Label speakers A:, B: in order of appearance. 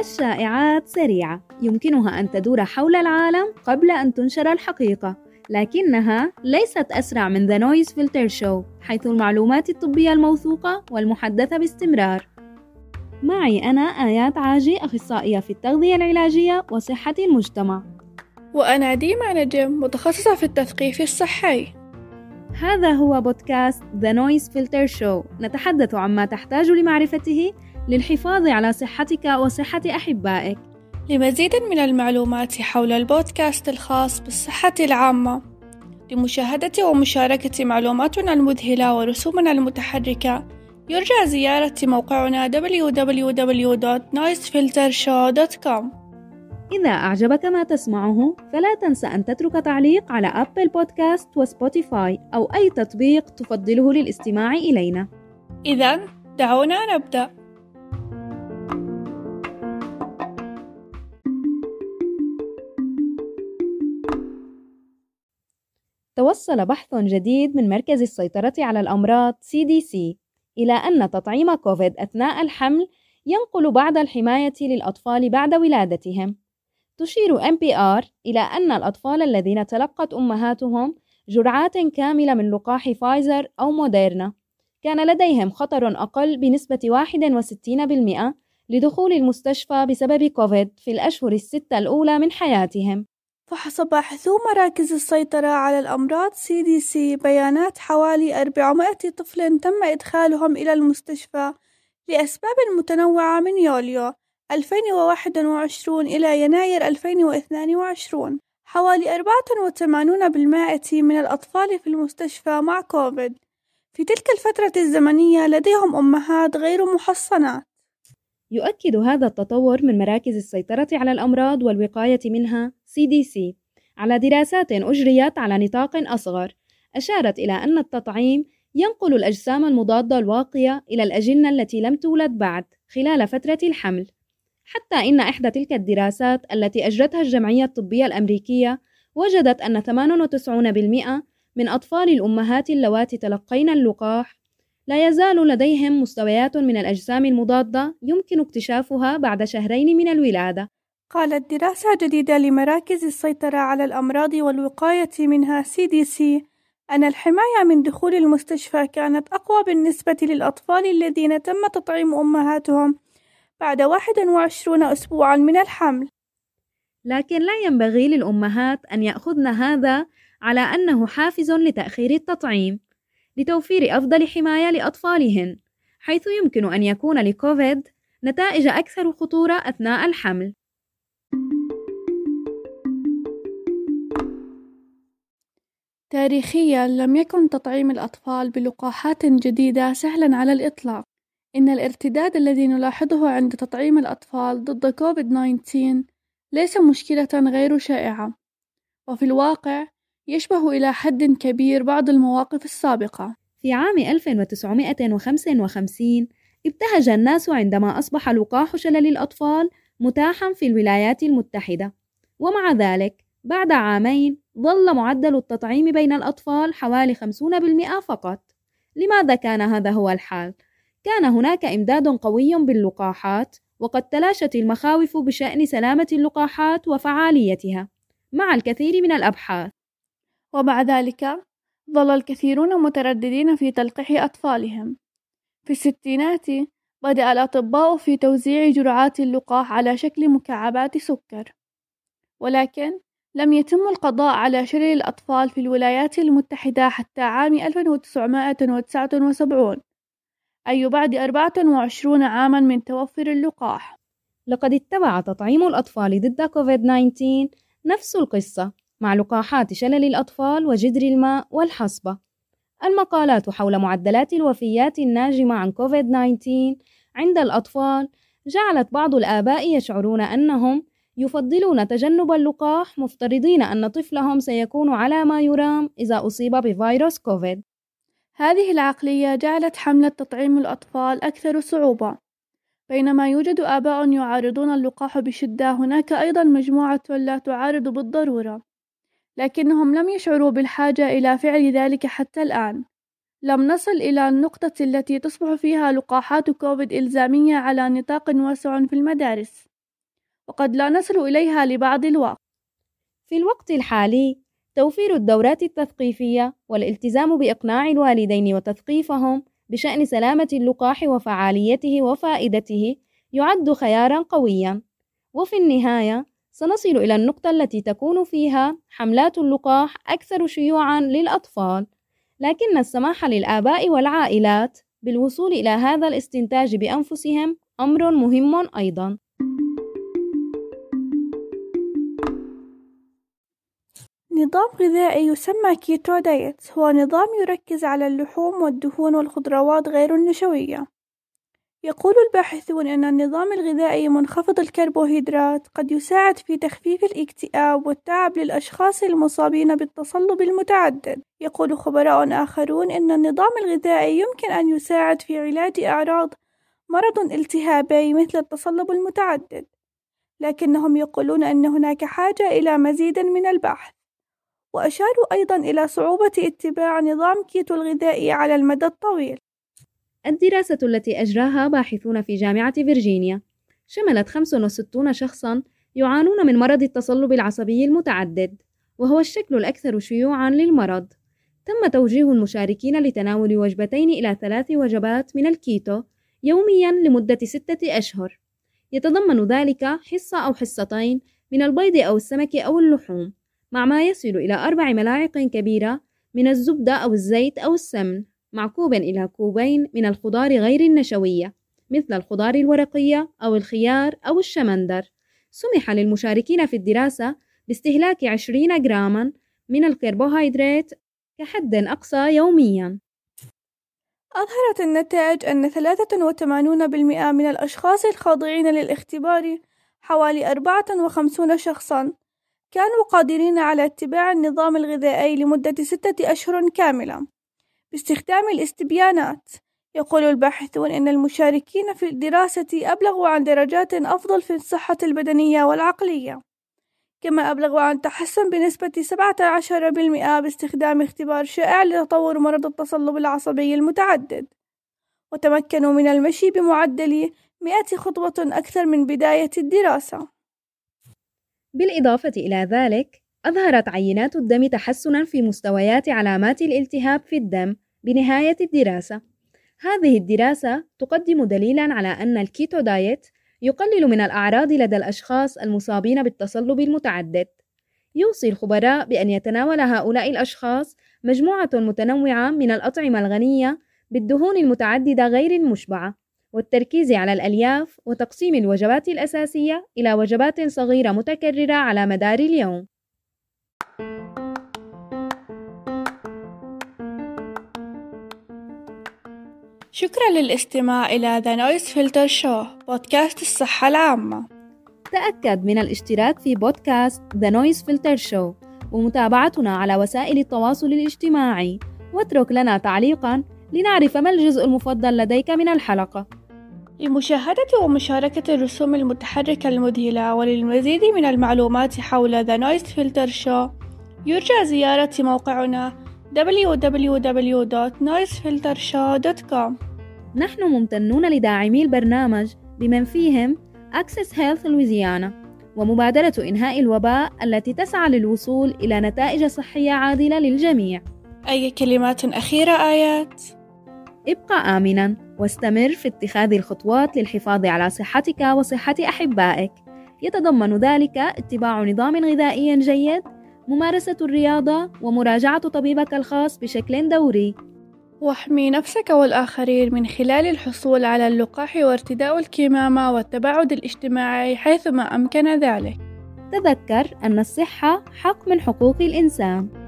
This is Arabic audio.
A: الشائعات سريعة. يمكنها أن تدور حول العالم قبل أن تنشر الحقيقة لكنها ليست أسرع من The Noise Filter Show حيث المعلومات الطبية الموثوقة والمحدثة باستمرار. معي أنا آيات عاجي أخصائية في التغذية العلاجية وصحة المجتمع.
B: وأنا ديما نجم متخصصة في التثقيف الصحي.
A: هذا هو بودكاست The Noise Filter Show. نتحدث عما تحتاج لمعرفته للحفاظ على صحتك وصحة أحبائك.
B: لمزيد من المعلومات حول البودكاست الخاص بالصحة العامة لمشاهدة ومشاركة معلوماتنا المذهلة ورسومنا المتحركة يرجى زيارة موقعنا www.noisefiltershow.com
A: إذا أعجبك ما تسمعه فلا تنسى أن تترك تعليق على أبل بودكاست وسبوتيفاي أو أي تطبيق تفضله للاستماع إلينا
B: إذا دعونا نبدأ
A: توصل بحث جديد من مركز السيطرة على الأمراض CDC إلى أن تطعيم كوفيد أثناء الحمل ينقل بعض الحماية للأطفال بعد ولادتهم. تشير NPR إلى أن الأطفال الذين تلقت أمهاتهم جرعات كاملة من لقاح فايزر أو موديرنا كان لديهم خطر أقل بنسبة 61% لدخول المستشفى بسبب كوفيد في الأشهر الستة الأولى من حياتهم.
B: فحص باحثو مراكز السيطرة على الأمراض CDC بيانات حوالي 400 طفل تم إدخالهم إلى المستشفى لأسباب متنوعة من يوليو 2021 إلى يناير 2022 حوالي 84% من الأطفال في المستشفى مع كوفيد. في تلك الفترة الزمنية لديهم أمهات غير محصنات.
A: يؤكد هذا التطور من مراكز السيطرة على الأمراض والوقاية منها CDC على دراسات أجريت على نطاق أصغر أشارت إلى أن التطعيم ينقل الأجسام المضادة الواقية إلى الأجنة التي لم تولد بعد خلال فترة الحمل. حتى إن إحدى تلك الدراسات التي أجرتها الجمعية الطبية الأمريكية وجدت أن 98% من أطفال الأمهات اللواتي تلقين اللقاح لا يزال لديهم مستويات من الأجسام المضادة يمكن اكتشافها بعد شهرين من الولادة.
B: قالت دراسة جديدة لمراكز السيطرة على الأمراض والوقاية منها CDC أن الحماية من دخول المستشفى كانت أقوى بالنسبة للأطفال الذين تم تطعيم أمهاتهم بعد 21 أسبوعًا من الحمل.
A: لكن لا ينبغي للأمهات أن يأخذن هذا على أنه حافز لتأخير التطعيم. لتوفير أفضل حماية لأطفالهن، حيث يمكن أن يكون لكوفيد نتائج أكثر خطورة أثناء الحمل.
B: تاريخيا لم يكن تطعيم الأطفال بلقاحات جديدة سهلا على الإطلاق إن الارتداد الذي نلاحظه عند تطعيم الأطفال ضد كوفيد-19 ليس مشكلة غير شائعة وفي الواقع يشبه إلى حد كبير بعض المواقف السابقة.
A: في عام 1955 ابتهج الناس عندما أصبح لقاح شلل الأطفال متاحًا في الولايات المتحدة، ومع ذلك بعد عامين ظل معدل التطعيم بين الأطفال حوالي 50% فقط. لماذا كان هذا هو الحال؟ كان هناك إمداد قوي باللقاحات، وقد تلاشت المخاوف بشأن سلامة اللقاحات وفعاليتها، مع الكثير من الأبحاث.
B: ومع ذلك ظل الكثيرون مترددين في تلقيح أطفالهم. في الستينات بدأ الأطباء في توزيع جرعات اللقاح على شكل مكعبات سكر. ولكن لم يتم القضاء على شلل الأطفال في الولايات المتحدة حتى عام 1979 أي بعد 24 عاما من توفر اللقاح
A: لقد اتبع تطعيم الأطفال ضد كوفيد-19 نفس القصة مع لقاحات شلل الأطفال وجدر الماء والحصبة. المقالات حول معدلات الوفيات الناجمة عن كوفيد-19 عند الأطفال جعلت بعض الآباء يشعرون أنهم يفضلون تجنب اللقاح مفترضين أن طفلهم سيكون على ما يرام إذا أصيب بفيروس كوفيد.
B: هذه العقلية جعلت حملة تطعيم الأطفال أكثر صعوبة. بينما يوجد آباء يعارضون اللقاح بشدة، هناك أيضا مجموعة لا تعارض بالضرورة. لكنهم لم يشعروا بالحاجة إلى فعل ذلك حتى الآن لم نصل إلى النقطة التي تصبح فيها لقاحات كوفيد إلزامية على نطاق واسع في المدارس وقد لا نصل إليها لبعض الوقت
A: في الوقت الحالي توفير الدورات التثقيفية والالتزام بإقناع الوالدين وتثقيفهم بشأن سلامة اللقاح وفعاليته وفائدته يعد خيارا قويا. وفي النهاية سنصل إلى النقطة التي تكون فيها حملات اللقاح أكثر شيوعا للأطفال لكن السماح للآباء والعائلات بالوصول إلى هذا الاستنتاج بأنفسهم أمر مهم أيضا.
B: نظام غذائي يسمى كيتو دايت هو نظام يركز على اللحوم والدهون والخضروات غير النشوية. يقول الباحثون أن النظام الغذائي منخفض الكربوهيدرات قد يساعد في تخفيف الاكتئاب والتعب للأشخاص المصابين بالتصلب المتعدد. يقول خبراء آخرون أن النظام الغذائي يمكن أن يساعد في علاج أعراض مرض التهابي مثل التصلب المتعدد. لكنهم يقولون أن هناك حاجة إلى مزيد من البحث. وأشاروا أيضا إلى صعوبة اتباع نظام كيتو الغذائي على المدى الطويل
A: الدراسة التي أجراها باحثون في جامعة فيرجينيا شملت 65 شخصًا يعانون من مرض التصلب العصبي المتعدد، وهو الشكل الأكثر شيوعًا للمرض. تم توجيه المشاركين لتناول وجبتين إلى ثلاث وجبات من الكيتو يوميًا لمدة ستة أشهر. يتضمن ذلك حصة أو حصتين من البيض أو السمك أو اللحوم، مع ما يصل إلى أربع ملاعق كبيرة من الزبدة أو الزيت أو السمن. معكوبا إلى كوبين من الخضار غير النشوية مثل الخضار الورقية أو الخيار أو الشمندر سمح للمشاركين في الدراسة باستهلاك 20 جراما من الكربوهيدرات كحد أقصى يوميا
B: أظهرت النتائج أن 83% من الأشخاص الخاضعين للاختبار حوالي 54 شخصا كانوا قادرين على اتباع النظام الغذائي لمدة ستة أشهر كاملة. باستخدام الاستبيانات يقول الباحثون أن المشاركين في الدراسة أبلغوا عن درجات أفضل في الصحة البدنية والعقلية كما أبلغوا عن تحسن بنسبة 17% باستخدام اختبار شائع لتطور مرض التصلب العصبي المتعدد. وتمكنوا من المشي بمعدل 100 خطوة أكثر من بداية الدراسة.
A: بالإضافة إلى ذلك أظهرت عينات الدم تحسنًا في مستويات علامات الالتهاب في الدم بنهاية الدراسة. هذه الدراسة تقدم دليلًا على أن الكيتو دايت يقلل من الأعراض لدى الأشخاص المصابين بالتصلب المتعدد. يوصي الخبراء بأن يتناول هؤلاء الأشخاص مجموعة متنوعة من الأطعمة الغنية بالدهون المتعددة غير المشبعة، والتركيز على الألياف وتقسيم الوجبات الأساسية إلى وجبات صغيرة متكررة على مدار اليوم.
B: شكرا للاستماع إلى The Noise Filter Show بودكاست الصحة العامة.
A: تأكد من الاشتراك في بودكاست The Noise Filter Show ومتابعتنا على وسائل التواصل الاجتماعي. واترك لنا تعليقا لنعرف ما الجزء المفضل لديك من الحلقة.
B: لمشاهدة ومشاركة الرسوم المتحركة المذهلة وللمزيد من المعلومات حول The Noise Filter Show يرجى زيارة موقعنا www.noisefiltershow.com
A: نحن ممتنون لداعمي البرنامج بمن فيهم Access Health Louisiana ومبادرة إنهاء الوباء التي تسعى للوصول إلى نتائج صحية عادلة للجميع
B: أي كلمات أخيرة آيات؟
A: ابقى آمنا واستمر في اتخاذ الخطوات للحفاظ على صحتك وصحة أحبائك. يتضمن ذلك اتباع نظام غذائي جيد ممارسة الرياضة ومراجعة طبيبك الخاص بشكل دوري.
B: واحمي نفسك والآخرين من خلال الحصول على اللقاح وارتداء الكمامة والتباعد الاجتماعي حيثما أمكن ذلك.
A: تذكر أن الصحة حق من حقوق الإنسان.